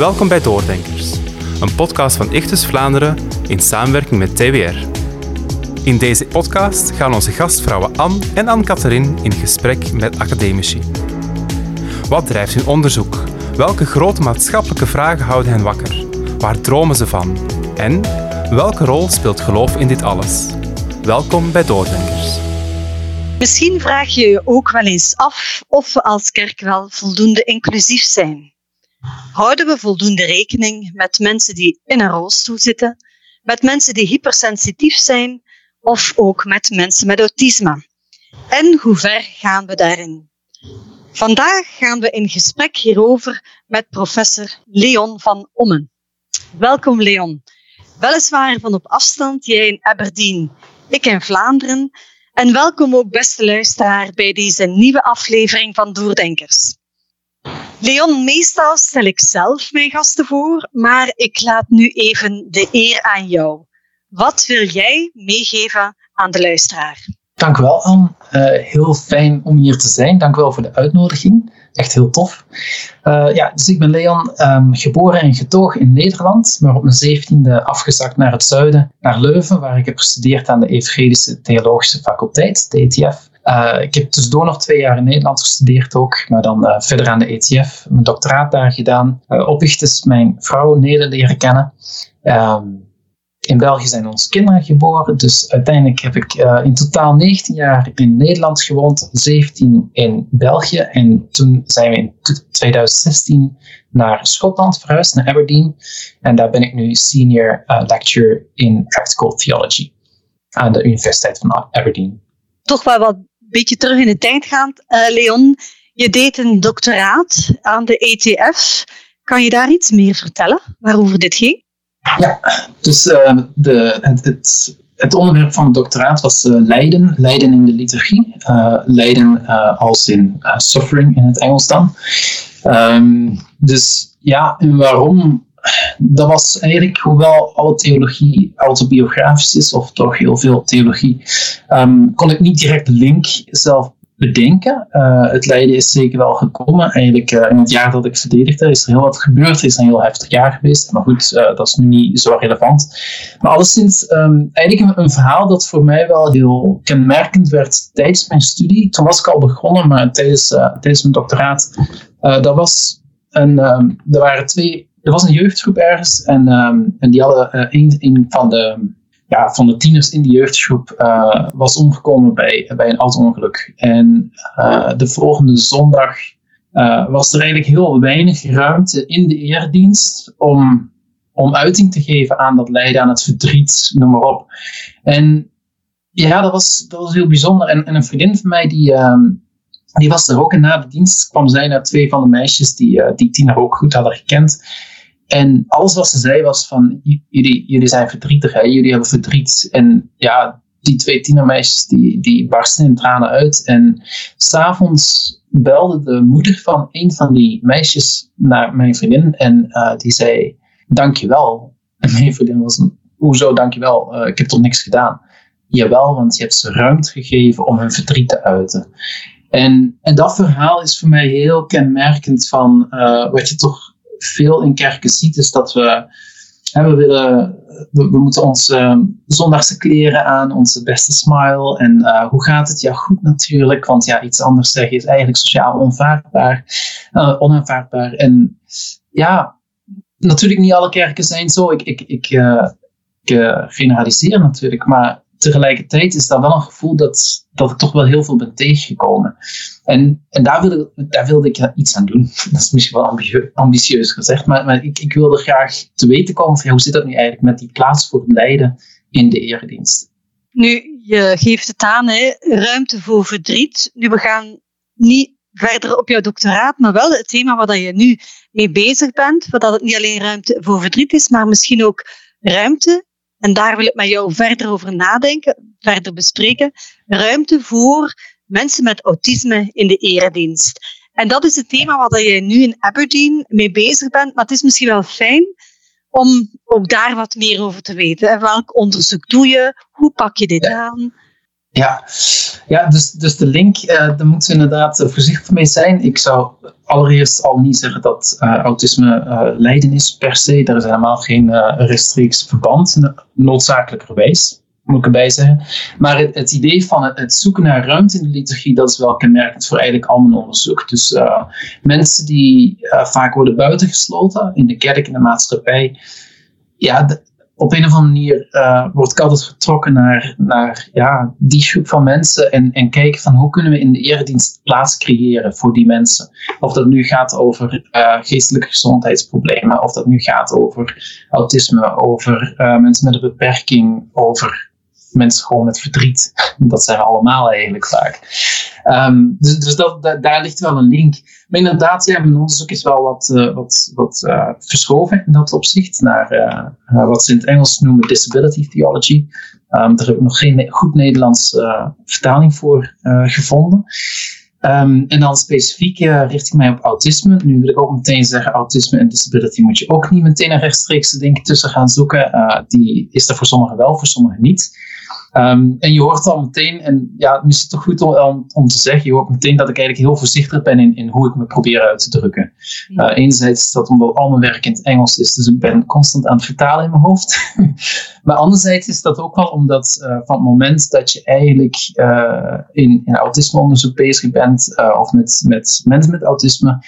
Welkom bij Doordenkers, een podcast van Ichtus Vlaanderen in samenwerking met TWR. In deze podcast gaan onze gastvrouwen Anne en Anne-Catherine in gesprek met academici. Wat drijft hun onderzoek? Welke grote maatschappelijke vragen houden hen wakker? Waar dromen ze van? En welke rol speelt geloof in dit alles? Welkom bij Doordenkers. Misschien vraag je je ook wel eens af of we als kerk wel voldoende inclusief zijn. Houden we voldoende rekening met mensen die in een rolstoel zitten, met mensen die hypersensitief zijn of ook met mensen met autisme? En hoe ver gaan we daarin? Vandaag gaan we in gesprek hierover met professor Leon van Ommen. Welkom Leon. Weliswaar van op afstand, jij in Aberdeen, ik in Vlaanderen. En welkom ook beste luisteraar bij deze nieuwe aflevering van Doordenkers. Leon, meestal stel ik zelf mijn gasten voor, maar ik laat nu even de eer aan jou. Wat wil jij meegeven aan de luisteraar? Dank u wel, Anne. Uh, heel fijn om hier te zijn. Dank u wel voor de uitnodiging. Echt heel tof. Uh, ja, dus ik ben Leon, um, geboren en getogen in Nederland, maar op mijn zeventiende afgezakt naar het zuiden, naar Leuven, waar ik heb gestudeerd aan de Evangelische Theologische Faculteit, de ETF. Uh, ik heb tussendoor nog twee jaar in Nederland gestudeerd ook, maar dan uh, verder aan de ETF, mijn doctoraat daar gedaan. Uh, op is mijn vrouw Nele leren kennen. Um, in België zijn onze kinderen geboren, dus uiteindelijk heb ik in totaal 19 jaar in Nederland gewoond, 17 in België en toen zijn we in 2016 naar Schotland verhuisd, naar Aberdeen. En daar ben ik nu senior lecturer in practical theology aan de Universiteit van Aberdeen. Toch wel wat beetje terug in de tijd gaan, uh, Leon. Je deed een doctoraat aan de ETF. Kan je daar iets meer vertellen waarover dit ging? Ja, dus uh, de, het, het, onderwerp van het doctoraat was uh, lijden, lijden in de liturgie. lijden als in suffering in het Engels dan. Um, dus ja, en waarom dat was eigenlijk, hoewel alle theologie autobiografisch is, of toch heel veel theologie, um, kon ik niet direct de link zelf bedenken. Uh, het lijden is zeker wel gekomen. Eigenlijk uh, in het jaar dat ik verdedigde is er heel wat gebeurd. Het is een heel heftig jaar geweest. Maar goed, uh, dat is nu niet zo relevant. Maar alleszins um, eigenlijk een, verhaal dat voor mij wel heel kenmerkend werd tijdens mijn studie. Toen was ik al begonnen, maar tijdens, tijdens mijn doctoraat. dat was een, um, er waren twee er was een jeugdgroep ergens en, um, en die hadden uh, een, van, de, ja, van de tieners in die jeugdgroep uh, was omgekomen bij, bij een auto-ongeluk. En uh, de volgende zondag was er eigenlijk heel weinig ruimte in de eredienst om, om uiting te geven aan dat lijden, aan het verdriet, noem maar op. En ja, dat was, dat was heel bijzonder. En, en een vriendin van mij die. Um, die was er ook en na de dienst kwam zij naar twee van de meisjes die, uh, die Tina ook goed hadden gekend. En alles wat ze zei was van, jullie, jullie zijn verdrietig, jullie hebben verdriet. En ja, die twee tienermeisjes die, die barsten in tranen uit. En s'avonds belde de moeder van een van die meisjes naar mijn vriendin en uh, die zei, dankjewel. En mijn vriendin was, hoezo dankjewel, uh, ik heb toch niks gedaan. Jawel, want je hebt ze ruimte gegeven om hun verdriet te uiten. En, en dat verhaal is voor mij heel kenmerkend van uh, wat je toch veel in kerken ziet, is dat we, hè, we, willen, we, moeten onze zondagse kleren aan, onze beste smile. En uh, hoe gaat het? Ja, goed natuurlijk, want ja, iets anders zeggen is eigenlijk sociaal onvaardbaar, uh, onaanvaardbaar. En ja, natuurlijk niet alle kerken zijn zo. Ik, ik, ik, uh, ik generaliseer natuurlijk, maar tegelijkertijd is dat wel een gevoel dat, dat ik toch wel heel veel ben tegengekomen. En, en daar, wilde, daar wilde ik iets aan doen. Dat is misschien wel ambitieus gezegd, maar, maar ik, ik wilde graag te weten komen van hoe zit dat nu eigenlijk met die plaats voor het lijden in de eredienst. Nu, je geeft het aan, hè, ruimte voor verdriet. Nu, we gaan niet verder op jouw doctoraat, maar wel het thema waar je nu mee bezig bent, wat dat het niet alleen ruimte voor verdriet is, maar misschien ook ruimte en daar wil ik met jou verder over nadenken, verder bespreken. Ruimte voor mensen met autisme in de eredienst. En dat is het thema waar je nu in Aberdeen mee bezig bent. Maar het is misschien wel fijn om ook daar wat meer over te weten. Welk onderzoek doe je? Hoe pak je dit aan? Ja, ja dus, dus de link, uh, daar moeten we inderdaad voorzichtig mee zijn. Ik zou allereerst al niet zeggen dat uh, autisme uh, lijden is per se. Daar is helemaal geen rechtstreeks verband, noodzakelijkerwijs moet ik erbij zeggen. Maar het, idee van het, het, zoeken naar ruimte in de liturgie, dat is wel kenmerkend voor eigenlijk al mijn onderzoek. Dus mensen die vaak worden buitengesloten in de kerk, in de maatschappij, ja, op een of andere manier uh, word ik altijd getrokken naar, naar ja, die groep van mensen en, en kijken van hoe kunnen we in de eredienst plaats creëren voor die mensen. Of dat nu gaat over geestelijke gezondheidsproblemen, of dat nu gaat over autisme, over mensen met een beperking, over mensen gewoon met verdriet. Dat zijn allemaal eigenlijk vaak. Um, dus dus dat, daar ligt wel een link. Maar inderdaad, ja, mijn onderzoek is wel wat, uh, wat, wat uh, verschoven in dat opzicht naar uh, wat ze in het Engels noemen disability theology. Um, daar heb ik nog geen goed Nederlands vertaling voor gevonden. Um, en dan specifiek richt ik mij op autisme. Nu wil ik ook meteen zeggen, autisme en disability moet je ook niet meteen een rechtstreekse link tussen gaan zoeken. die is er voor sommigen wel, voor sommigen niet. Um, en je hoort al meteen, en ja, misschien toch goed om, om, te zeggen, je hoort meteen dat ik eigenlijk heel voorzichtig ben in, in hoe ik me probeer uit te drukken. Uh, enerzijds is dat omdat al mijn werk in het Engels is, dus ik ben constant aan het vertalen in mijn hoofd. maar anderzijds is dat ook wel omdat uh, van het moment dat je eigenlijk uh, in, in autismeonderzoek bezig bent, of met, met mensen met autisme,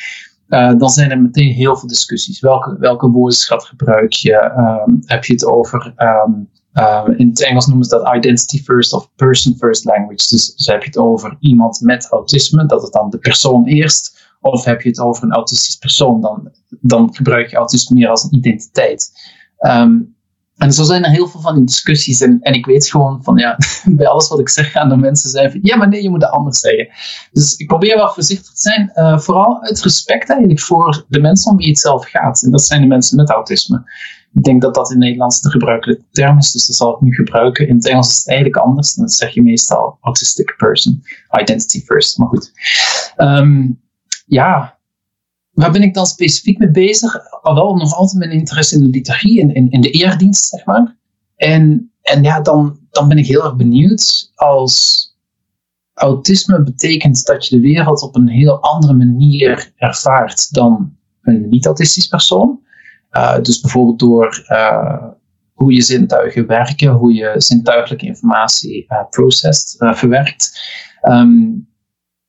dan zijn er meteen heel veel discussies. Welke, welke woordenschat gebruik je? Um, heb je het over um, uh, in het Engels noemen ze dat identity first of person first language. Dus, dus, heb je het over iemand met autisme, dat het dan de persoon eerst. Of heb je het over een autistisch persoon, dan, dan gebruik je autisme meer als een identiteit. Um, en zo zijn er heel veel van die discussies. En, en ik weet gewoon van ja, bij alles wat ik zeg gaan er mensen zijn van ja, maar nee, je moet het anders zeggen. Dus ik probeer wel voorzichtig te zijn. Uh, vooral uit respect eigenlijk voor de mensen om wie het zelf gaat. En dat zijn de mensen met autisme. Ik denk dat dat in het Nederlands de gebruikelijke term is, dus dat zal ik nu gebruiken. In het Engels is het eigenlijk anders. Dan zeg je meestal autistic person, identity first. Maar goed. Um, ja, waar ben ik dan specifiek mee bezig? Al wel nog altijd mijn interesse in de liturgie, in, in, in de eerdienst, zeg maar. En, en ja, dan, dan ben ik heel erg benieuwd als autisme betekent dat je de wereld op een heel andere manier ervaart dan een niet-autistisch persoon. Uh, dus bijvoorbeeld door uh, hoe je zintuigen werken, hoe je zintuigelijke informatie uh, processed, verwerkt, um,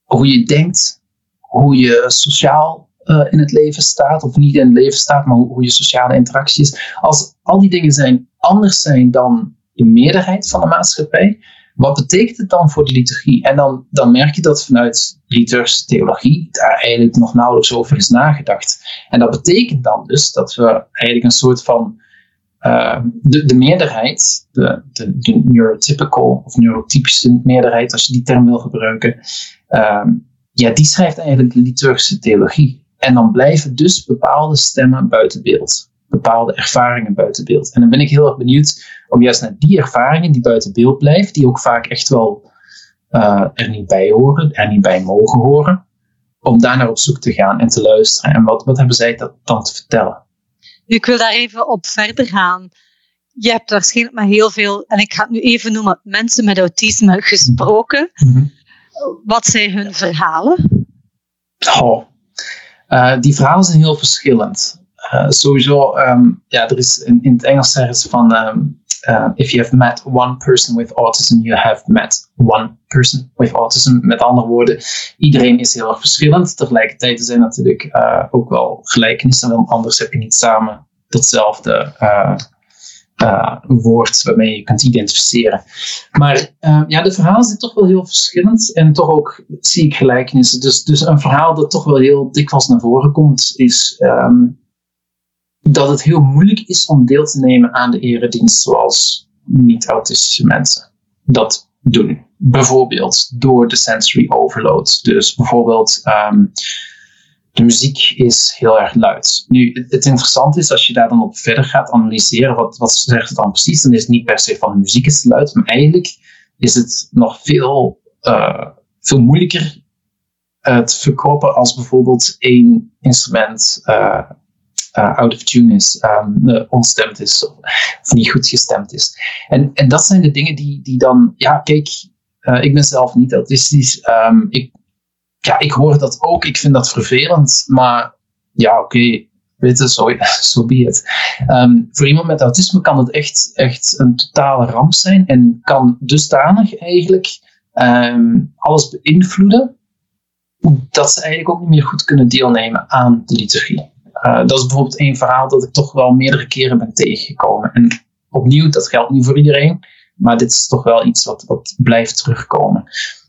hoe je denkt, hoe je sociaal in het leven staat, of niet in het leven staat, maar hoe, je sociale interacties. Als al die dingen zijn anders zijn dan de meerderheid van de maatschappij, wat betekent het dan voor de liturgie? En dan, dan merk je dat vanuit liturgische theologie daar eigenlijk nog nauwelijks over is nagedacht. En dat betekent dan dus dat we eigenlijk een soort van uh, de, de meerderheid, de, de, neurotypical of neurotypische meerderheid, als je die term wil gebruiken, uh, ja, die schrijft eigenlijk de liturgische theologie. En dan blijven dus bepaalde stemmen buiten beeld bepaalde ervaringen buiten beeld. En dan ben ik heel erg benieuwd om juist naar die ervaringen die buiten beeld blijven, die ook vaak echt wel uh, er niet bij horen, er niet bij mogen horen, om daar naar op zoek te gaan en te luisteren. En wat, wat hebben zij dat dan te vertellen? Ik wil daar even op verder gaan. Je hebt waarschijnlijk met heel veel, en ik ga het nu even noemen, mensen met autisme gesproken. Mm Wat zijn hun verhalen? Oh, uh, die verhalen zijn heel verschillend. Uh, sowieso, um, ja, er is in, in het Engels zeggen ze van um, uh, if you have met one person with autism, you have met one person with autism. Met andere woorden, iedereen is heel erg verschillend. Tegelijkertijd zijn er natuurlijk uh, ook wel gelijkenissen, want anders heb je niet samen datzelfde woord waarmee je kunt identificeren. Maar ja, de verhalen zijn toch wel heel verschillend en toch ook zie ik gelijkenissen. Dus, dus een verhaal dat toch wel heel dikwijls naar voren komt is. Dat het heel moeilijk is om deel te nemen aan de eredienst zoals niet-autistische mensen dat doen. Bijvoorbeeld door de sensory overload. Dus bijvoorbeeld um, de muziek is heel erg luid. Nu, het, interessante is als je daar dan op verder gaat analyseren, wat, wat zegt het dan precies, dan is het niet per se van de muziek is te luid, maar eigenlijk is het nog veel, uh, veel moeilijker uh, te verkopen als bijvoorbeeld één instrument uh, uh, out of tune is, um, onstemd is of, niet goed gestemd is. En, en dat zijn de dingen die, die dan, ja, kijk, ik ben zelf niet autistisch. Ehm, ik, ja, ik hoor dat ook. Ik vind dat vervelend. Maar ja, oké. weet je, zo so be it. Ehm, voor iemand met autisme kan het echt, echt een totale ramp zijn. En kan dusdanig eigenlijk alles beïnvloeden. Dat ze eigenlijk ook niet meer goed kunnen deelnemen aan de liturgie. Uh, dat is bijvoorbeeld een verhaal dat ik toch wel meerdere keren ben tegengekomen. En opnieuw, dat geldt niet voor iedereen, maar dit is toch wel iets wat, wat blijft terugkomen.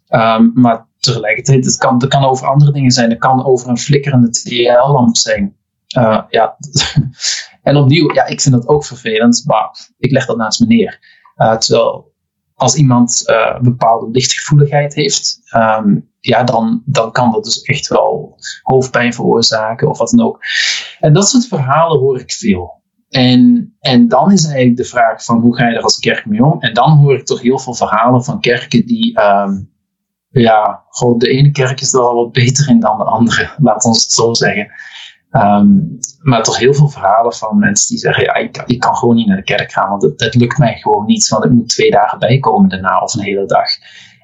Um, maar tegelijkertijd, het kan, het kan over andere dingen zijn. Het kan over een flikkerende TL-lamp zijn. Uh, ja. en opnieuw, ja, ik vind dat ook vervelend, maar ik leg dat naast me neer. Uh, terwijl als iemand uh, bepaalde lichtgevoeligheid heeft, um, ja, dan, dan kan dat dus echt wel hoofdpijn veroorzaken of wat dan ook. En dat soort verhalen hoor ik veel. En, en dan is eigenlijk de vraag van hoe ga je er als kerk mee om? En dan hoor ik toch heel veel verhalen van kerken die, um, ja, gewoon de ene kerk is er al wat beter in dan de andere, laat ons het zo zeggen. Um, maar toch heel veel verhalen van mensen die zeggen: ja, ik, ik kan gewoon niet naar de kerk gaan, want het, het lukt mij gewoon niet, want ik moet twee dagen bijkomen daarna of een hele dag.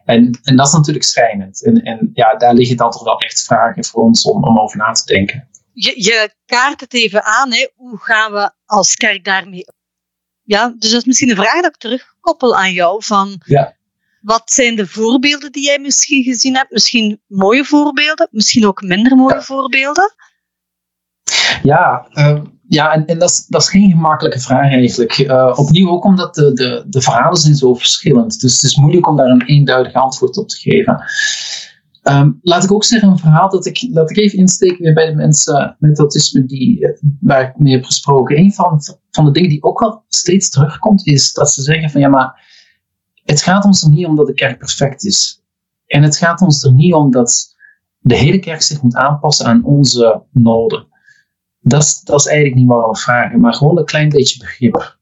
En, en dat is natuurlijk schrijnend. En, en ja, daar liggen dan toch wel echt vragen voor ons om, om over na te denken. Je, je kaart het even aan, hè. hoe gaan we als kerk daarmee Ja, dus dat is misschien een vraag dat ik terugkoppel aan jou. Van, ja. Wat zijn de voorbeelden die jij misschien gezien hebt? Misschien mooie voorbeelden, misschien ook minder mooie voorbeelden? Ja, uh, ja, en, dat, is, dat geen gemakkelijke vraag eigenlijk. Uh, opnieuw ook omdat de, de, de verhalen zijn zo verschillend. Dus het is moeilijk om daar een eenduidig antwoord op te geven. Um, laat ik ook zeggen, een verhaal dat ik, dat ik even insteek weer bij de mensen met autisme die, eh, waar ik mee heb gesproken. Een van, van de dingen die ook wel steeds terugkomt, is dat ze zeggen van ja, maar het gaat ons er niet om dat de kerk perfect is. En het gaat ons er niet om dat de hele kerk zich moet aanpassen aan onze noden dat is, dat is eigenlijk niet wat we vragen, maar gewoon een klein beetje begrip.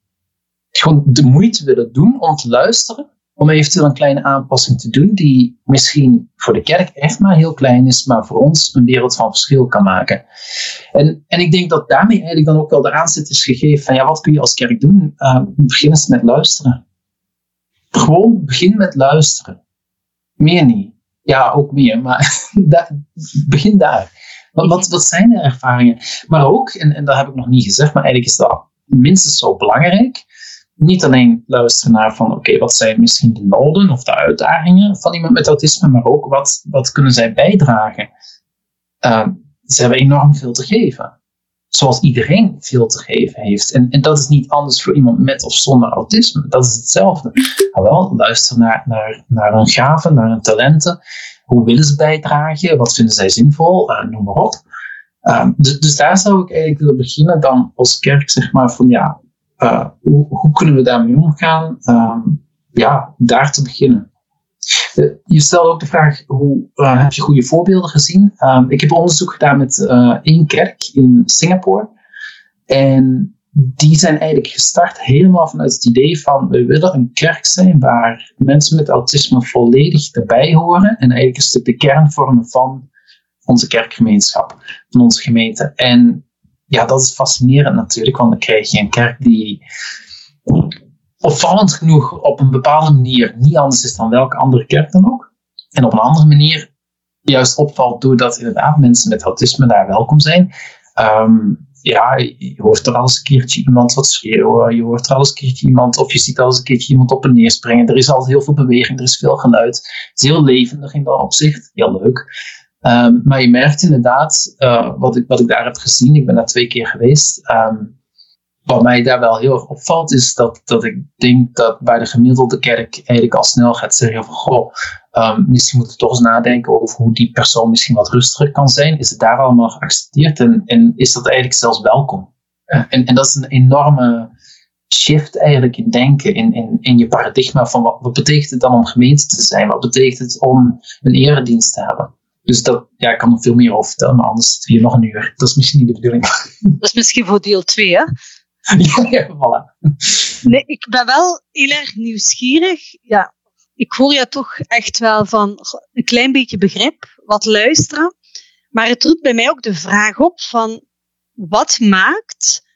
Gewoon de moeite willen doen om te luisteren, om eventueel een kleine aanpassing te doen, die misschien voor de kerk echt maar heel klein is, maar voor ons een wereld van verschil kan maken. En, en ik denk dat daarmee eigenlijk dan ook wel de aanzet is gegeven van ja, wat kun je als kerk doen? Uh, begin eens met luisteren. Gewoon begin met luisteren. Meer niet. Ja, ook meer, maar begin daar. Wat, wat, zijn de ervaringen? Maar ook, en, en dat heb ik nog niet gezegd, maar eigenlijk is dat minstens zo belangrijk. Niet alleen luisteren naar van oké, wat zijn misschien de noden of de uitdagingen van iemand met autisme, maar ook wat, wat kunnen zij bijdragen. Uh, ze hebben enorm veel te geven. Zoals iedereen veel te geven heeft. En, en dat is niet anders voor iemand met of zonder autisme. Dat is hetzelfde. Maar wel, luister naar, naar, naar hun gaven, naar hun talenten. Hoe willen ze bijdragen? Wat vinden zij zinvol? Uh, noem maar op. Um, dus, dus, daar zou ik eigenlijk willen beginnen dan als kerk, zeg maar, van ja, uh, hoe, hoe, kunnen we daarmee omgaan? Um, ja, daar te beginnen. Uh, je stelde ook de vraag, hoe heb je goede voorbeelden gezien? Um, ik heb onderzoek gedaan met één kerk in Singapore. En die zijn eigenlijk gestart helemaal vanuit het idee van we willen een kerk zijn waar mensen met autisme volledig erbij horen en eigenlijk een stuk de kern vormen van onze kerkgemeenschap, van onze gemeente. En ja, dat is fascinerend natuurlijk, want dan krijg je een kerk die opvallend genoeg op een bepaalde manier niet anders is dan welke andere kerk dan ook. En op een andere manier juist opvalt doordat inderdaad mensen met autisme daar welkom zijn. Um, ja, je hoort er al eens een keertje iemand wat schreeuwen, je hoort er al eens een keertje iemand, of je ziet al eens een keertje iemand op en neer springen. Er is altijd heel veel beweging, er is veel geluid. Het is heel levendig in dat opzicht, heel leuk. Um, maar je merkt inderdaad, uh, wat, ik, wat ik daar heb gezien, ik ben daar twee keer geweest, um, wat mij daar wel heel erg opvalt, is dat, dat ik denk dat bij de gemiddelde kerk eigenlijk al snel gaat zeggen van, goh, um, misschien moeten we toch eens nadenken over hoe die persoon misschien wat rustiger kan zijn. Is het daar allemaal geaccepteerd en, en is dat eigenlijk zelfs welkom? en, en dat is een enorme shift eigenlijk in denken, in, in, in je paradigma van wat, betekent het dan om gemeente te zijn? Wat betekent het om een eredienst te hebben? Dus dat, ja, ik kan er veel meer over vertellen, maar anders hier nog een uur. Dat is misschien niet de bedoeling. Dat is misschien voor deel 2, hè? ja, voilà. Nee, ik ben wel heel erg nieuwsgierig. Ja, ik hoor je toch echt wel van een klein beetje begrip, wat luisteren. Maar het roept bij mij ook de vraag op van wat maakt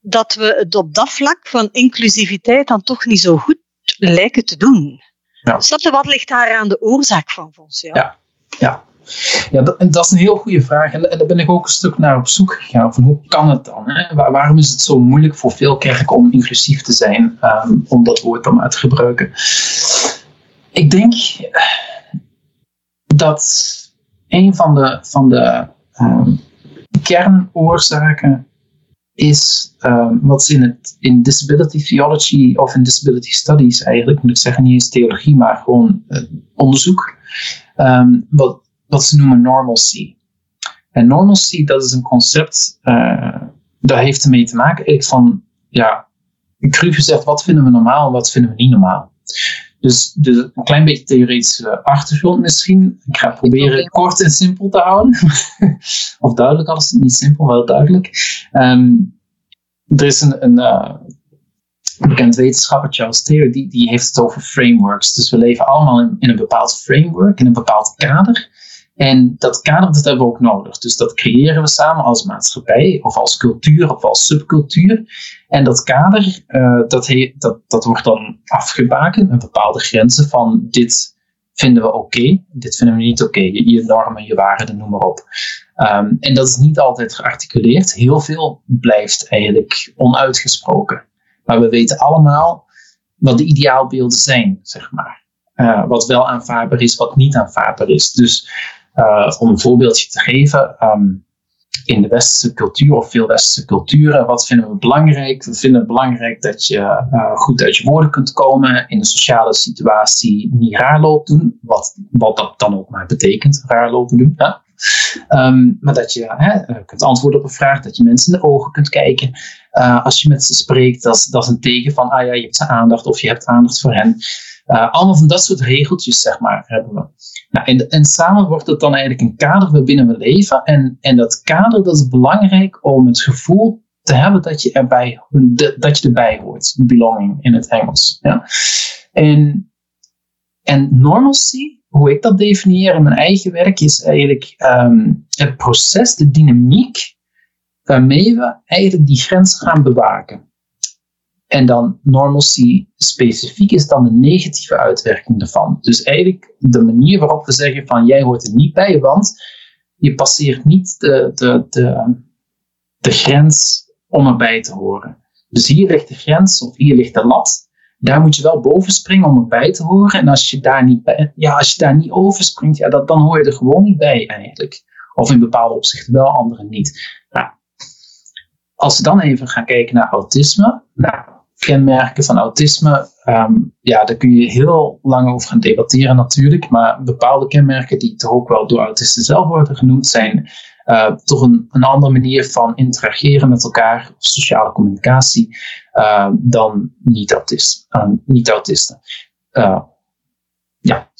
dat we het op dat vlak van inclusiviteit dan toch niet zo goed lijken te doen. Ja. Snap je, wat ligt daar aan de oorzaak van volgens jou? Ja, ja. Ja, dat, is een heel goede vraag. En, en, daar ben ik ook een stuk naar op zoek gegaan. Van hoe kan het dan? Hè? waarom is het zo moeilijk voor veel kerken om inclusief te zijn? Um, om dat woord dan maar te gebruiken. Ik denk dat een van de, van de um, kernoorzaken is um, wat ze in, het, in disability theology of in disability studies eigenlijk, moet ik zeggen, niet eens theologie, maar gewoon uh, onderzoek, wat, wat ze noemen normalcy. En normalcy, dat is een concept, uh, dat heeft ermee te maken eigenlijk van, ja, cru gezegd, wat vinden we normaal en wat vinden we niet normaal. Dus, dus een klein beetje theoretische achtergrond misschien. Ik ga proberen het kort en simpel te houden. of duidelijk, alles niet simpel, wel duidelijk. Um, er is een, een uh, bekend wetenschapper, Charles Taylor, die, die heeft het over frameworks. Dus we leven allemaal in, in een bepaald framework, in een bepaald kader. En dat kader dat hebben we ook nodig. Dus dat creëren we samen als maatschappij, of als cultuur, of als subcultuur. En dat kader, uh, dat, dat, dat wordt dan afgebakend met bepaalde grenzen van dit vinden we oké, dit vinden we niet oké. Je, normen, je waarden, noem maar op. Um, en dat is niet altijd gearticuleerd. Heel veel blijft eigenlijk onuitgesproken. Maar we weten allemaal wat de ideaalbeelden zijn, zeg maar. Uh, wat wel aanvaardbaar is, wat niet aanvaardbaar is. Dus om een voorbeeldje te geven, um, in de westerse cultuur of veel westerse culturen, wat vinden we belangrijk? We vinden het belangrijk dat je uh, goed uit je woorden kunt komen, in een sociale situatie niet raar loopt doen, wat, wat dat dan ook maar betekent, raar lopen doen. Ja? Um, maar dat je hè, kunt antwoorden op een vraag, dat je mensen in de ogen kunt kijken. Als je met ze spreekt, dat, dat is een teken van, ah ja, je hebt ze aandacht of je hebt aandacht voor hen. Uh, allemaal van dat soort regeltjes, zeg maar, hebben we. Nou, en, en samen wordt het dan eigenlijk een kader waarbinnen we leven. En, en dat kader dat is belangrijk om het gevoel te hebben dat je erbij, dat je erbij hoort. Belonging in het Engels. Ja. En, en normalcy, hoe ik dat definieer in mijn eigen werk, is eigenlijk um, het proces, de dynamiek waarmee we eigenlijk die grenzen gaan bewaken. En dan normalcy specifiek is dan de negatieve uitwerking ervan. Dus eigenlijk de manier waarop we zeggen van jij hoort er niet bij, want je passeert niet de, de, de, de grens om erbij te horen. Dus hier ligt de grens of hier ligt de lat. Daar moet je wel boven springen om erbij te horen. En als je daar niet, ja, als je daar niet over springt, ja, dat, dan hoor je er gewoon niet bij eigenlijk. Of in bepaalde opzichten wel, andere niet. Nou, als we dan even gaan kijken naar autisme. Nou, kenmerken van autisme, um, ja, daar kun je heel lang over gaan debatteren natuurlijk, maar bepaalde kenmerken die toch ook wel door autisten zelf worden genoemd, zijn uh, toch een, een andere manier van interageren met elkaar, sociale communicatie, uh, dan niet-autisten. Niet -autisten. ja,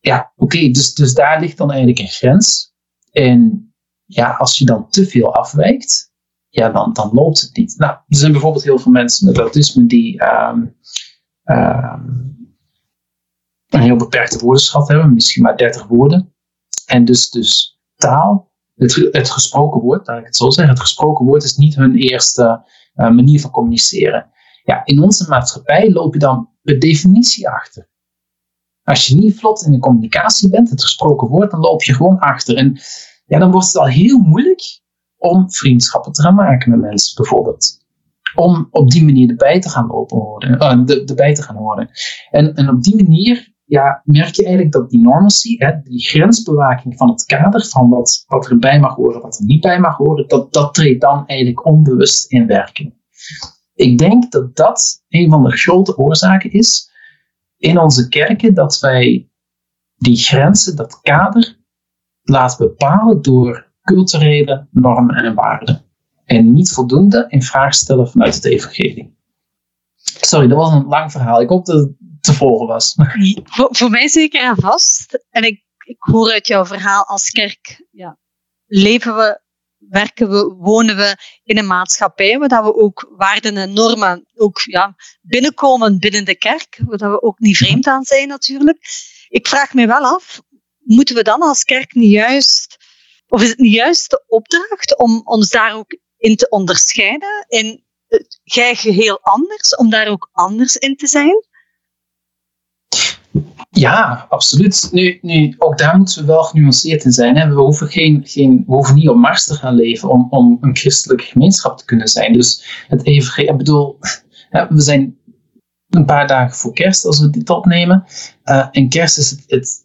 ja oké, dus, dus daar ligt dan eigenlijk een grens. En ja, als je dan te veel afwijkt, ja, dan, dan loopt het niet. Nou, er zijn bijvoorbeeld heel veel mensen met autisme die um, um, een heel beperkte woordenschat hebben, misschien maar 30 woorden. En dus, dus taal, het, het gesproken woord, laat ik het zo zeggen, het gesproken woord is niet hun eerste uh, manier van communiceren. Ja, in onze maatschappij loop je dan per definitie achter. Als je niet vlot in de communicatie bent, het gesproken woord, dan loop je gewoon achter. En ja, dan wordt het al heel moeilijk om vriendschappen te gaan maken met mensen, bijvoorbeeld. Om op die manier erbij te gaan horen, uh, de, erbij te gaan horen. En, en op die manier ja, merk je eigenlijk dat die normalcy, hè, die grensbewaking van het kader van wat, wat er bij mag horen, wat er niet bij mag horen, dat, dat treedt dan eigenlijk onbewust in werking. Ik denk dat dat een van de grote oorzaken is in onze kerken, dat wij die grenzen, dat kader, laten bepalen door culturele normen en waarden. En niet voldoende in vraag stellen vanuit het evangelie. Sorry, dat was een lang verhaal. Ik hoop dat het te volgen was. Voor, voor mij zeker en vast. En ik, ik hoor uit jouw verhaal als kerk, ja, leven we, werken we, wonen we in een maatschappij waar we ook waarden en normen ook, ja, binnenkomen binnen de kerk, waar we ook niet vreemd aan zijn natuurlijk. Ik vraag me wel af, moeten we dan als kerk niet juist of is het niet juist de opdracht om ons daar ook in te onderscheiden? En jij geheel anders, om daar ook anders in te zijn? Ja, absoluut. Nu, nu, ook daar moeten we wel genuanceerd in zijn. We, hoeven geen, geen, we hoeven niet op Mars te gaan leven om, om een christelijke gemeenschap te kunnen zijn. Dus het even, ik bedoel, we zijn een paar dagen voor kerst als we dit opnemen. Uh, en kerst is het, het,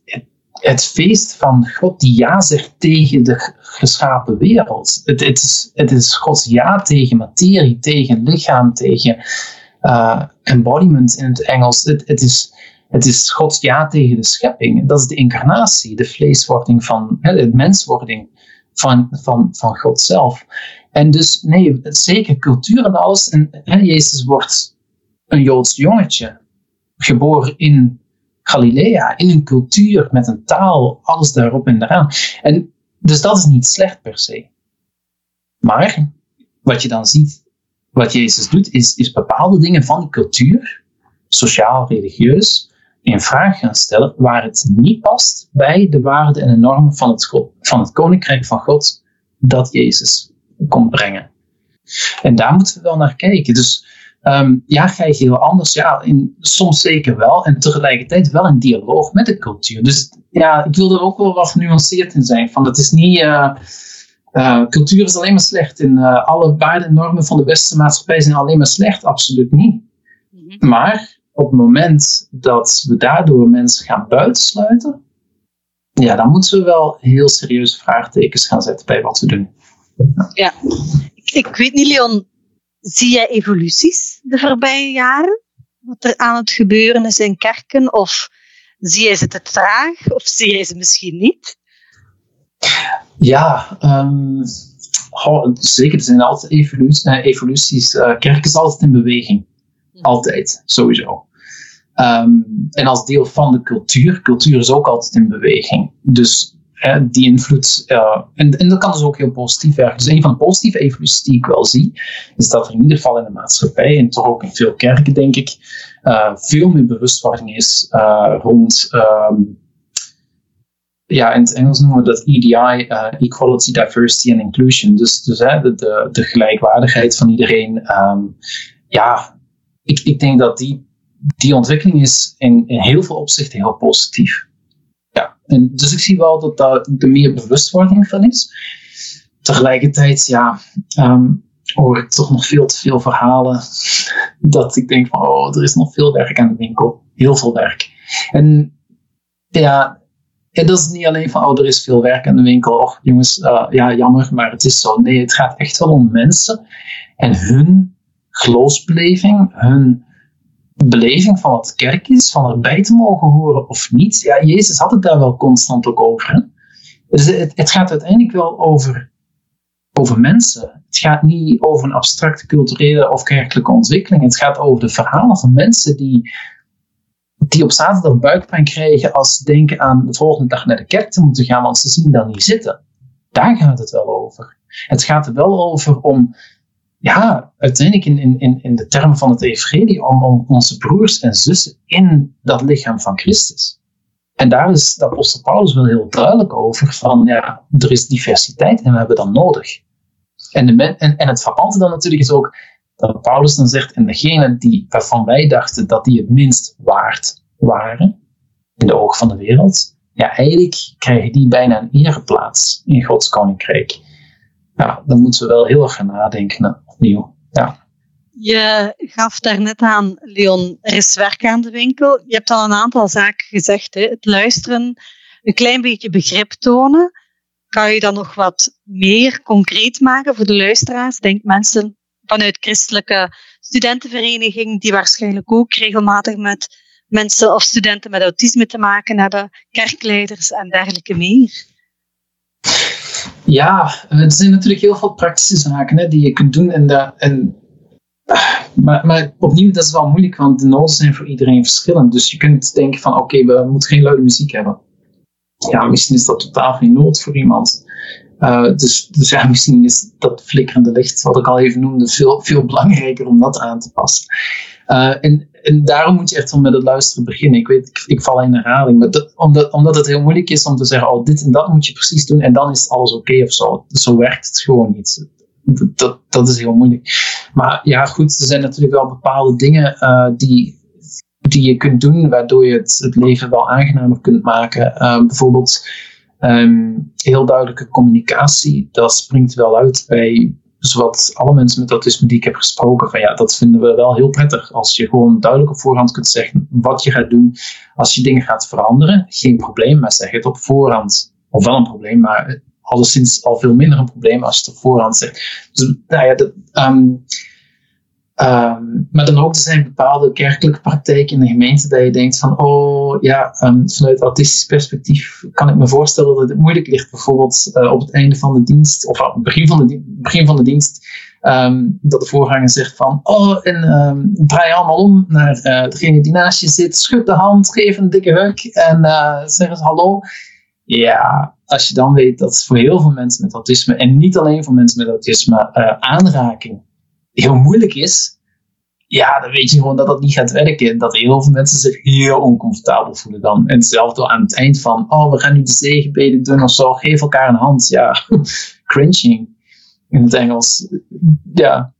het, feest van God die ja zegt tegen de geschapen wereld. Het, het, is, het is Gods ja tegen materie, tegen lichaam, tegen uh, embodiment in het Engels. Het, het is het is Gods ja tegen de schepping. Dat is de incarnatie, de vleeswording van, de menswording van, van, van God zelf. En dus, nee, zeker cultuur en alles. En hè, Jezus wordt een Joods jongetje, geboren in Galilea, in een cultuur met een taal, alles daarop en daaraan. En dus dat is niet slecht per se. Maar wat je dan ziet, wat Jezus doet, is, is bepaalde dingen van die cultuur, sociaal, religieus, in vraag gaan stellen waar het niet past bij de waarden en de normen van het, van het koninkrijk van God dat Jezus komt brengen. En daar moeten we wel naar kijken. Dus um, ja, ga je heel anders? Ja, in, soms zeker wel. En tegelijkertijd wel in dialoog met de cultuur. Dus ja, ik wil er ook wel wat genuanceerd in zijn. Van het is niet. Uh, uh, cultuur is alleen maar slecht. En uh, alle waarden en normen van de beste maatschappij zijn alleen maar slecht. Absoluut niet. Mhm. Maar op het moment dat we daardoor mensen gaan buitensluiten, ja, dan moeten we wel heel serieuze vraagtekens gaan zetten bij wat we doen. Ja, ik, weet niet, Leon, zie jij evoluties de voorbije jaren? Wat er aan het gebeuren is in kerken? Of zie jij ze te traag? Of zie jij ze misschien niet? Ja, um, zeker. Er zijn altijd evoluties. Uh, evoluties. Uh, kerk is altijd in beweging. Altijd, sowieso. Ehm, en als deel van de cultuur, cultuur is ook altijd in beweging. Dus die invloed, uh, en, en dat kan dus ook heel positief werken. Dus een van de positieve evoluties die ik wel zie, is dat er in ieder geval in de maatschappij, en toch ook in veel kerken denk ik, uh, veel meer bewustwording is uh, rond, um, ja, in het Engels noemen we dat EDI, Equality, Diversity and Inclusion. Dus, dus hè, de, de, de gelijkwaardigheid van iedereen. Um, ja, ik, ik denk dat die, die ontwikkeling is in, in heel veel opzichten heel positief. En dus ik zie wel dat daar de meer bewustwording van is. Tegelijkertijd, ja, um, hoor ik toch nog veel te veel verhalen dat ik denk van, oh, er is nog veel werk aan de winkel. Heel veel werk. En ja, en dat is niet alleen van, oh, er is veel werk aan de winkel. Och, jongens, uh, ja, jammer, maar het is zo. Nee, het gaat echt wel om mensen en hun geloofsbeleving, hun beleving van wat kerk is, van erbij te mogen horen of niet. Ja, Jezus had het daar wel constant ook over. Dus het, het, gaat uiteindelijk wel over, over mensen. Het gaat niet over een abstracte culturele of kerkelijke ontwikkeling. Het gaat over de verhalen van mensen die, die op zaterdag buikpijn krijgen als ze denken aan de volgende dag naar de kerk te moeten gaan, want ze zien dat niet zitten. Daar gaat het wel over. Het gaat er wel over om ja, uiteindelijk in, in, in de termen van het evangelie om, om onze broers en zussen in dat lichaam van Christus. En daar is de apostel Paulus wel heel duidelijk over van, ja, er is diversiteit en we hebben dat nodig. En, de en, en het verantwoorde dan natuurlijk is ook dat Paulus dan zegt, en degene die, waarvan wij dachten dat die het minst waard waren, in de ogen van de wereld, ja, eigenlijk krijgen die bijna een ereplaats in Gods koninkrijk. Ja, dan moeten we wel heel erg gaan nadenken Ja. Je gaf daarnet aan, Leon, er is werk aan de winkel. Je hebt al een aantal zaken gezegd. Hè? Het luisteren, een klein beetje begrip tonen. Kan je dan nog wat meer concreet maken voor de luisteraars? Denk mensen vanuit christelijke studentenvereniging, die waarschijnlijk ook regelmatig met mensen of studenten met autisme te maken hebben, kerkleiders en dergelijke meer. Ja, er zijn natuurlijk heel veel praktische zaken hè, die je kunt doen. En dat, en, maar, maar opnieuw, dat is wel moeilijk, want de noden zijn voor iedereen verschillend. Dus je kunt denken van, oké, we moeten geen luide muziek hebben. Ja, misschien is dat totaal geen nood voor iemand. Uh, dus, dus ja, misschien is dat flikkerende licht, wat ik al even noemde, veel, veel belangrijker om dat aan te passen. Uh, en en daarom moet je echt wel met het luisteren beginnen. Ik weet, ik, val in herhaling. Maar dat, omdat, omdat het heel moeilijk is om te zeggen, oh, dit en dat moet je precies doen en dan is alles oké of zo. Zo werkt het gewoon niet. Dat, dat is heel moeilijk. Maar ja, goed, er zijn natuurlijk wel bepaalde dingen uh, die, die je kunt doen, waardoor je het, het leven wel aangenamer kunt maken. Ehm, bijvoorbeeld ehm, heel duidelijke communicatie, dat springt wel uit bij zowat alle mensen met autisme die ik heb gesproken, van ja, dat vinden we wel heel prettig. Als je gewoon duidelijk op voorhand kunt zeggen wat je gaat doen. Als je dingen gaat veranderen, geen probleem, maar zeg het op voorhand. Of wel een probleem, maar alleszins al veel minder een probleem als je het op voorhand zegt. Dus nou ja, dat, ehm, Um, maar dan ook, er zijn bepaalde kerkelijke praktijken in de gemeente dat je denkt van, oh ja, um, vanuit autistisch perspectief kan ik me voorstellen dat het moeilijk ligt. Bijvoorbeeld uh, op het einde van de dienst, of aan het begin van de, begin van de dienst, um, dat de voorganger zegt van, oh, en draai allemaal om naar uh, degene die naast je zit, schud de hand, geef een dikke huk en uh, zeg eens hallo. Ja, als je dan weet dat voor heel veel mensen met autisme, en niet alleen voor mensen met autisme, aanraking heel moeilijk is, ja, dan weet je gewoon dat dat niet gaat werken. Dat heel veel mensen zich heel oncomfortabel voelen dan. En hetzelfde aan het eind van, oh, we gaan nu de zegenbeden doen of zo, geef elkaar een hand. Ja, cringing in het Engels. Ja.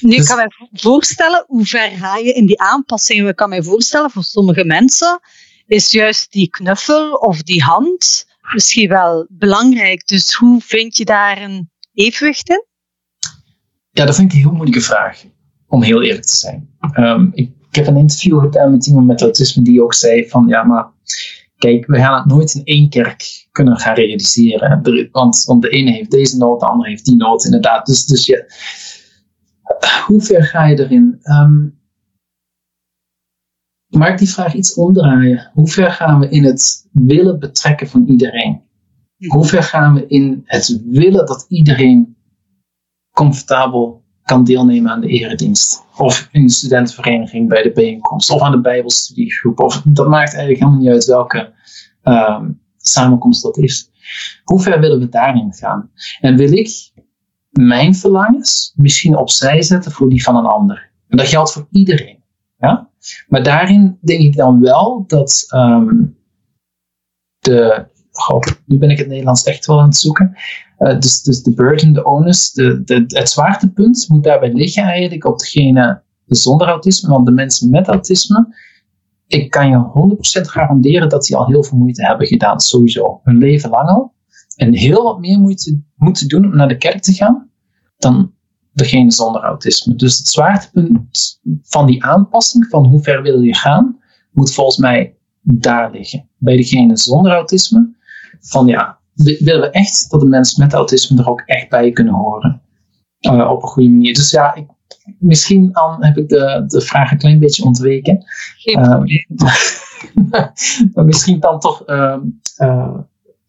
Nu dus, kan mij voorstellen, hoe ver ga je in die aanpassingen? Ik kan mij voorstellen, voor sommige mensen is juist die knuffel of die hand misschien wel belangrijk. Dus hoe vind je daar een evenwicht in? Ja, dat vind ik een heel moeilijke vraag, om heel eerlijk te zijn. Um, ik, ik, heb een interview gedaan met iemand met autisme die ook zei van, ja, maar kijk, we gaan het nooit in één kerk kunnen gaan realiseren. Want, want de ene heeft deze noot, de andere heeft die noot, inderdaad. Dus, dus ja, hoe ver ga je erin? Um, maar ik die vraag iets omdraaien. Hoe ver gaan we in het willen betrekken van iedereen? Hoe ver gaan we in het willen dat iedereen comfortabel kan deelnemen aan de eredienst. Of in de studentenvereniging bij de bijeenkomst. Of aan de bijbelstudiegroep. Of, dat maakt eigenlijk helemaal niet uit welke um, samenkomst dat is. Hoe ver willen we daarin gaan? En wil ik mijn verlangens misschien opzij zetten voor die van een ander? En dat geldt voor iedereen. Ja? Maar daarin denk ik dan wel dat um, de. Nu ben ik het Nederlands echt wel aan het zoeken. Uh, dus, dus de burden, de onus, de, het zwaartepunt moet daarbij liggen eigenlijk op degene zonder autisme. Want de mensen met autisme, ik kan je 100% garanderen dat die al heel veel moeite hebben gedaan, sowieso. Hun leven lang al. En heel wat meer moeite moeten doen om naar de kerk te gaan dan degene zonder autisme. Dus het zwaartepunt van die aanpassing, van hoe ver wil je gaan, moet volgens mij daar liggen. Bij degene zonder autisme, van ja, willen we echt dat de mensen met autisme er ook echt bij kunnen horen. Uh, op een goede manier. Dus ja, ik, misschien dan heb ik de, de vraag een klein beetje ontweken. Geen uh, maar misschien dan toch uh,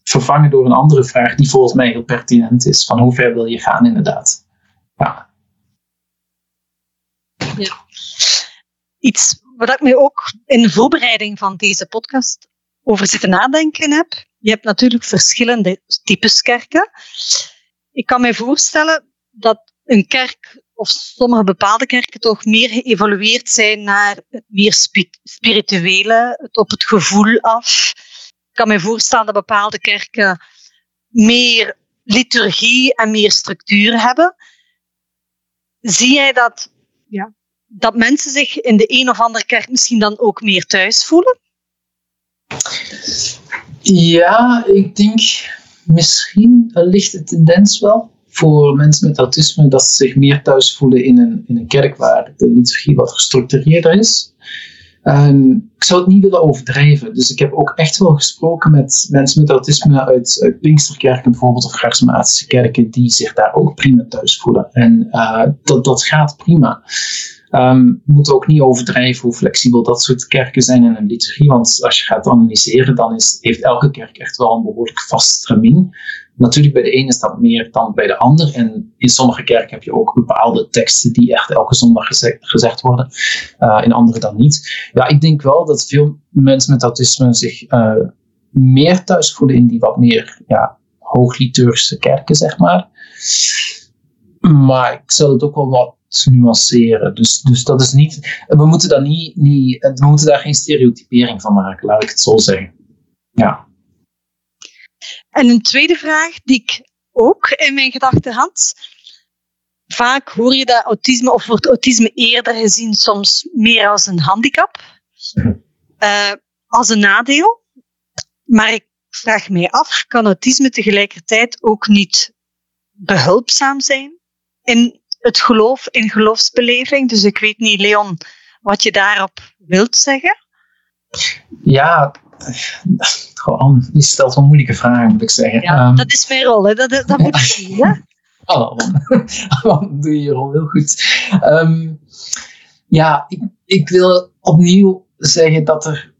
vervangen door een andere vraag die volgens mij heel pertinent is. Van hoe ver wil je gaan inderdaad? Ja. ja. Iets wat ik me ook in de voorbereiding van deze podcast over zitten nadenken heb. Je hebt natuurlijk verschillende types kerken. Ik kan mij voorstellen dat een kerk of sommige bepaalde kerken toch meer geëvolueerd zijn naar het meer spirituele, het op het gevoel af. Ik kan mij voorstellen dat bepaalde kerken meer liturgie en meer structuur hebben. Zie jij dat, ja, dat mensen zich in de een of andere kerk misschien dan ook meer thuis voelen? Ja, ik denk misschien een lichte tendens wel voor mensen met autisme dat ze zich meer thuis voelen in een, in een kerk waar de liturgie wat gestructureerder is. Ik zou het niet willen overdrijven. Dus ik heb ook echt wel gesproken met mensen met autisme uit, Pinksterkerken bijvoorbeeld, of charismatische kerken, die zich daar ook prima thuis voelen. En uh, dat, dat gaat prima. Um, moeten ook niet overdrijven hoe flexibel dat soort kerken zijn in een liturgie. Want als je gaat analyseren, dan is, heeft elke kerk echt wel een behoorlijk vast stramien. Natuurlijk, bij de ene is dat meer dan bij de ander. En in sommige kerken heb je ook bepaalde teksten die echt elke zondag gezegd, worden. Uh, in andere dan niet. Ja, ik denk wel dat veel mensen met autisme zich uh, meer thuis voelen in die wat meer ja, hoogliturgische kerken, zeg maar. Maar ik zal het ook wel wat nuanceren. Dus, dus dat is niet, we moeten, daar niet, niet, we moeten daar geen stereotypering van maken, laat ik het zo zeggen. Ja. En een tweede vraag die ik ook in mijn gedachten had. Vaak hoor je dat autisme, of wordt autisme eerder gezien soms meer als een handicap. uh, als een nadeel. Maar ik vraag mij af, kan autisme tegelijkertijd ook niet behulpzaam zijn in het geloof, in geloofsbeleving? Dus ik weet niet, Leon, wat je daarop wilt zeggen. Ja, gewoon, je stelt wel moeilijke vragen, moet ik zeggen. Ja, um, dat is mijn rol, hè? Dat, dat moet ik zien. Hè? Dan doe je je rol heel goed. Um, ja, ik, ik wil opnieuw zeggen dat er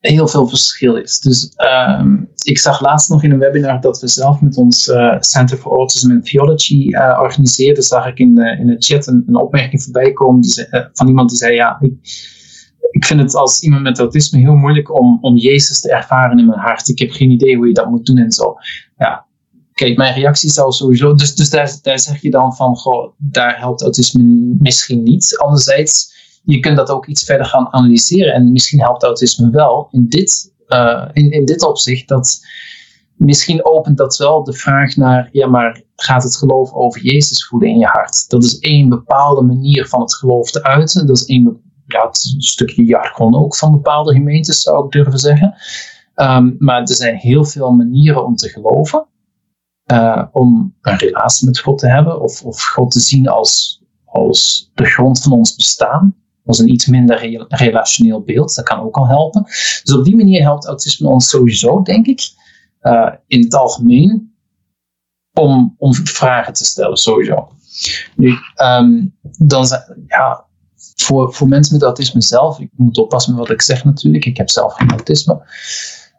heel veel verschil is. Dus um, ik zag laatst nog in een webinar dat we zelf met ons uh, Center for Autism and Theology uh, organiseerden. Zag ik in de, in de chat een, opmerking voorbij komen uh, van iemand die zei: Ja, ik, ik vind het als iemand met autisme heel moeilijk om, om Jezus te ervaren in mijn hart. Ik heb geen idee hoe je dat moet doen en zo. Ja, kijk, mijn reactie zou sowieso. Dus, dus daar, daar zeg je dan van: Goh, daar helpt autisme misschien niet. Anderzijds je kunt dat ook iets verder gaan analyseren. En misschien helpt autisme wel in dit, uh, in, in dit opzicht. Dat misschien opent dat wel de vraag naar, ja, maar gaat het geloof over Jezus voeden in je hart? Dat is één bepaalde manier van het geloof te uiten. Dat is één ja, stukje jargon ook van bepaalde gemeentes, zou ik durven zeggen. Um, maar er zijn heel veel manieren om te geloven. Uh, om een relatie met God te hebben, of, of God te zien als, als de grond van ons bestaan als een iets minder relationeel beeld. Dat kan ook al helpen. Dus op die manier helpt autisme ons sowieso, denk ik, uh, in het algemeen, om, om vragen te stellen, sowieso. Nu, um, dan ja, voor, voor mensen met autisme zelf, ik moet oppassen met wat ik zeg natuurlijk, ik heb zelf geen autisme.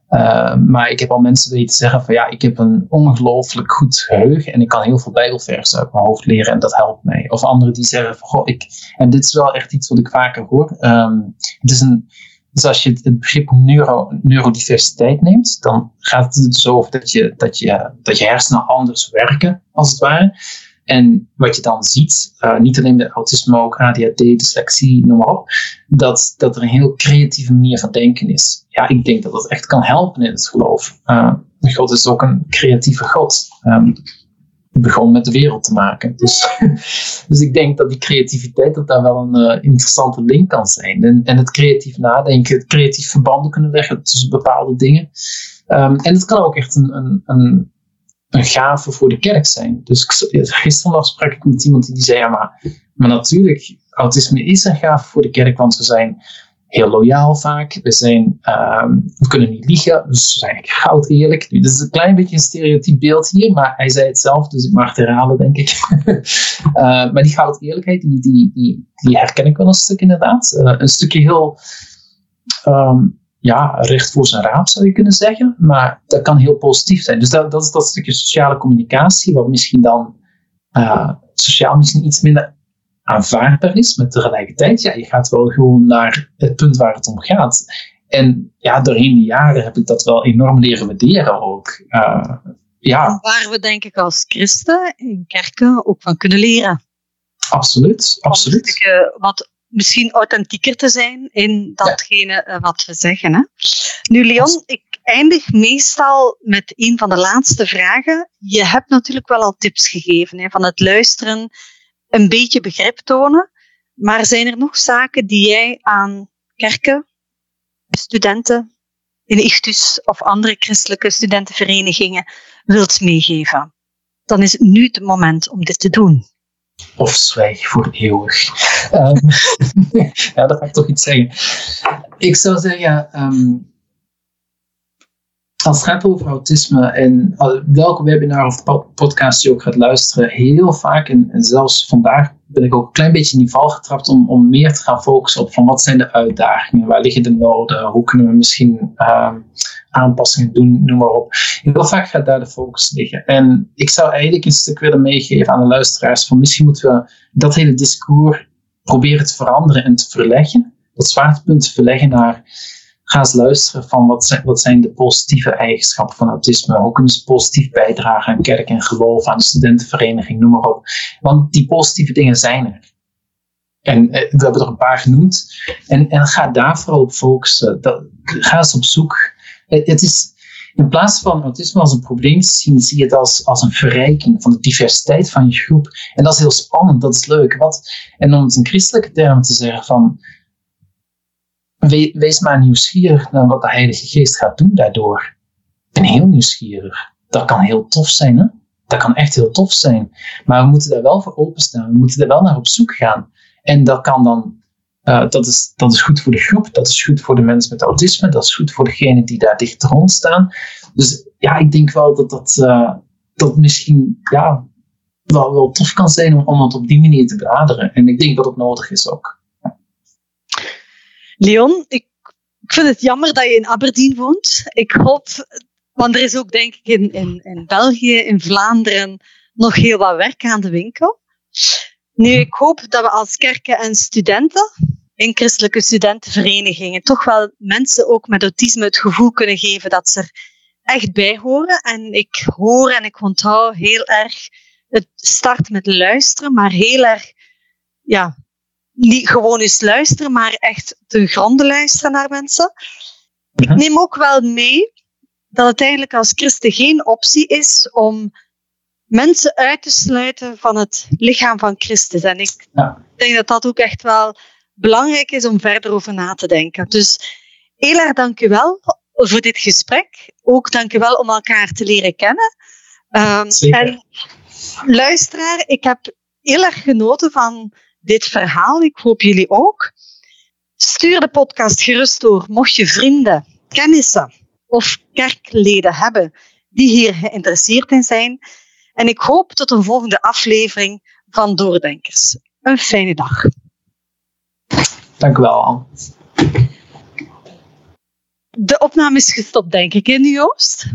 Uh, maar ik heb al mensen weten zeggen van ja, ik heb een ongelooflijk goed geheugen en ik kan heel veel bijbelversen uit mijn hoofd leren en dat helpt mij. Of anderen die zeggen van goh, ik, en dit is wel echt iets wat ik vaker hoor. Um, het is een, dus als je het, begrip neuro, neurodiversiteit neemt, dan gaat het dus over dat je, dat, je, dat je hersenen anders werken, als het ware. En wat je dan ziet, uh, niet alleen bij autisme, maar ook ADHD, dyslexie, noem maar op, dat, dat er een heel creatieve manier van denken is. Ja, ik denk dat dat echt kan helpen in het geloof. Uh, God is ook een creatieve God. Um, begon met de wereld te maken. Dus, dus ik denk dat die creativiteit dat daar wel een uh, interessante link kan zijn. En, en het creatief nadenken, het creatief verbanden kunnen leggen tussen bepaalde dingen. Um, en het kan ook echt een, een, een een gave voor de kerk zijn. Dus gisteren nog sprak ik met iemand die zei, ja maar, maar natuurlijk, autisme is een gave voor de kerk, want we zijn heel loyaal vaak. We, zijn, um, we kunnen niet liegen, dus we zijn goud eerlijk. Dit is een klein beetje een stereotyp beeld hier, maar hij zei het zelf, dus ik mag het herhalen, denk ik. uh, maar die goud eerlijkheid, die, die, die, die, herken ik wel een stuk inderdaad. Uh, een stukje heel um, ja, recht voor zijn raap zou je kunnen zeggen. Maar dat kan heel positief zijn. Dus dat, dat is dat stukje sociale communicatie, wat misschien dan uh, sociaal misschien iets minder aanvaardbaar is. Maar tegelijkertijd, ja, je gaat wel gewoon naar het punt waar het om gaat. En ja, doorheen de jaren heb ik dat wel enorm leren waarderen ook. Uh, ja. Waar we denk ik als christen in kerken ook van kunnen leren. Absoluut, absoluut. wat misschien authentieker te zijn in datgene ja. Eh, wat we zeggen. Hè? Nu, Leon, ik eindig meestal met een van de laatste vragen. Je hebt natuurlijk wel al tips gegeven hè, van het luisteren, een beetje begrip tonen. Maar zijn er nog zaken die jij aan kerken, studenten in Ichtus of andere christelijke studentenverenigingen wilt meegeven? Dan is het nu het moment om dit te doen of zwijg voor eeuwig. Um, ja, dat ga ik toch iets zeggen. Ik zou zeggen, um, als het gaat over autisme en welke webinar of podcast je ook gaat luisteren, heel vaak en, zelfs vandaag ben ik ook een klein beetje in die val getrapt om, om meer te gaan focussen op van wat zijn de uitdagingen, waar liggen de noden, hoe kunnen we misschien um, aanpassingen doen, noem maar op. Heel vaak gaat daar de focus liggen. En ik zou eigenlijk een stuk willen meegeven aan de luisteraars van misschien moeten we dat hele discours proberen te veranderen en te verleggen. Dat zwaartepunt te verleggen naar ga eens luisteren van wat zijn, wat zijn de positieve eigenschappen van autisme. Hoe kunnen ze positief bijdragen aan kerk en geloof, aan de studentenvereniging, noem maar op. Want die positieve dingen zijn er. En eh, we hebben er een paar genoemd. En, en ga daar vooral op focussen. Dat, ga eens op zoek. Het, het is, in plaats van autisme als een probleem te zien, zie je het als, als een verrijking van de diversiteit van je groep. En dat is heel spannend, dat is leuk. Wat, en om het in christelijke termen te zeggen van wees maar nieuwsgierig naar wat de Heilige Geest gaat doen daardoor. Ik ben heel nieuwsgierig. Dat kan heel tof zijn, hè? Dat kan echt heel tof zijn. Maar we moeten daar wel voor openstaan. We moeten er wel naar op zoek gaan. En dat kan dan uh, dat, is, dat is goed voor de groep, dat is goed voor de mensen met autisme, dat is goed voor degenen die daar dicht rond staan. Dus ja, ik denk wel dat dat, uh, dat misschien ja, wel, wel tof kan zijn om, om op die manier te benaderen. En ik denk dat het nodig is ook. Leon, ik, ik vind het jammer dat je in Aberdeen woont. Ik hoop, want er is ook denk ik in, in, in België, in Vlaanderen, nog heel wat werk aan de winkel. Nu, ik hoop dat we als kerken en studenten in christelijke studentenverenigingen toch wel mensen ook met autisme het gevoel kunnen geven dat ze er echt bij horen. En ik hoor en ik onthoud heel erg het start met luisteren, maar heel erg, ja, niet gewoon eens luisteren, maar echt ten gronde luisteren naar mensen. Ik mhm. neem ook wel mee dat het eigenlijk als christen geen optie is om mensen uit te sluiten van het lichaam van Christus. En ik denk dat dat ook echt wel belangrijk is om verder over na te denken. Dus heel erg dank u wel voor dit gesprek. Ook dank u wel om elkaar te leren kennen. Um, en luisteraar, ik heb heel erg genoten van dit verhaal. Ik hoop jullie ook. Stuur de podcast gerust door, mocht je vrienden, kennissen of kerkleden hebben die hier geïnteresseerd in zijn. En ik hoop tot een volgende aflevering van Doordenkers. Een fijne dag. Dank u wel, Anne. De opname is gestopt, denk ik, in Joost?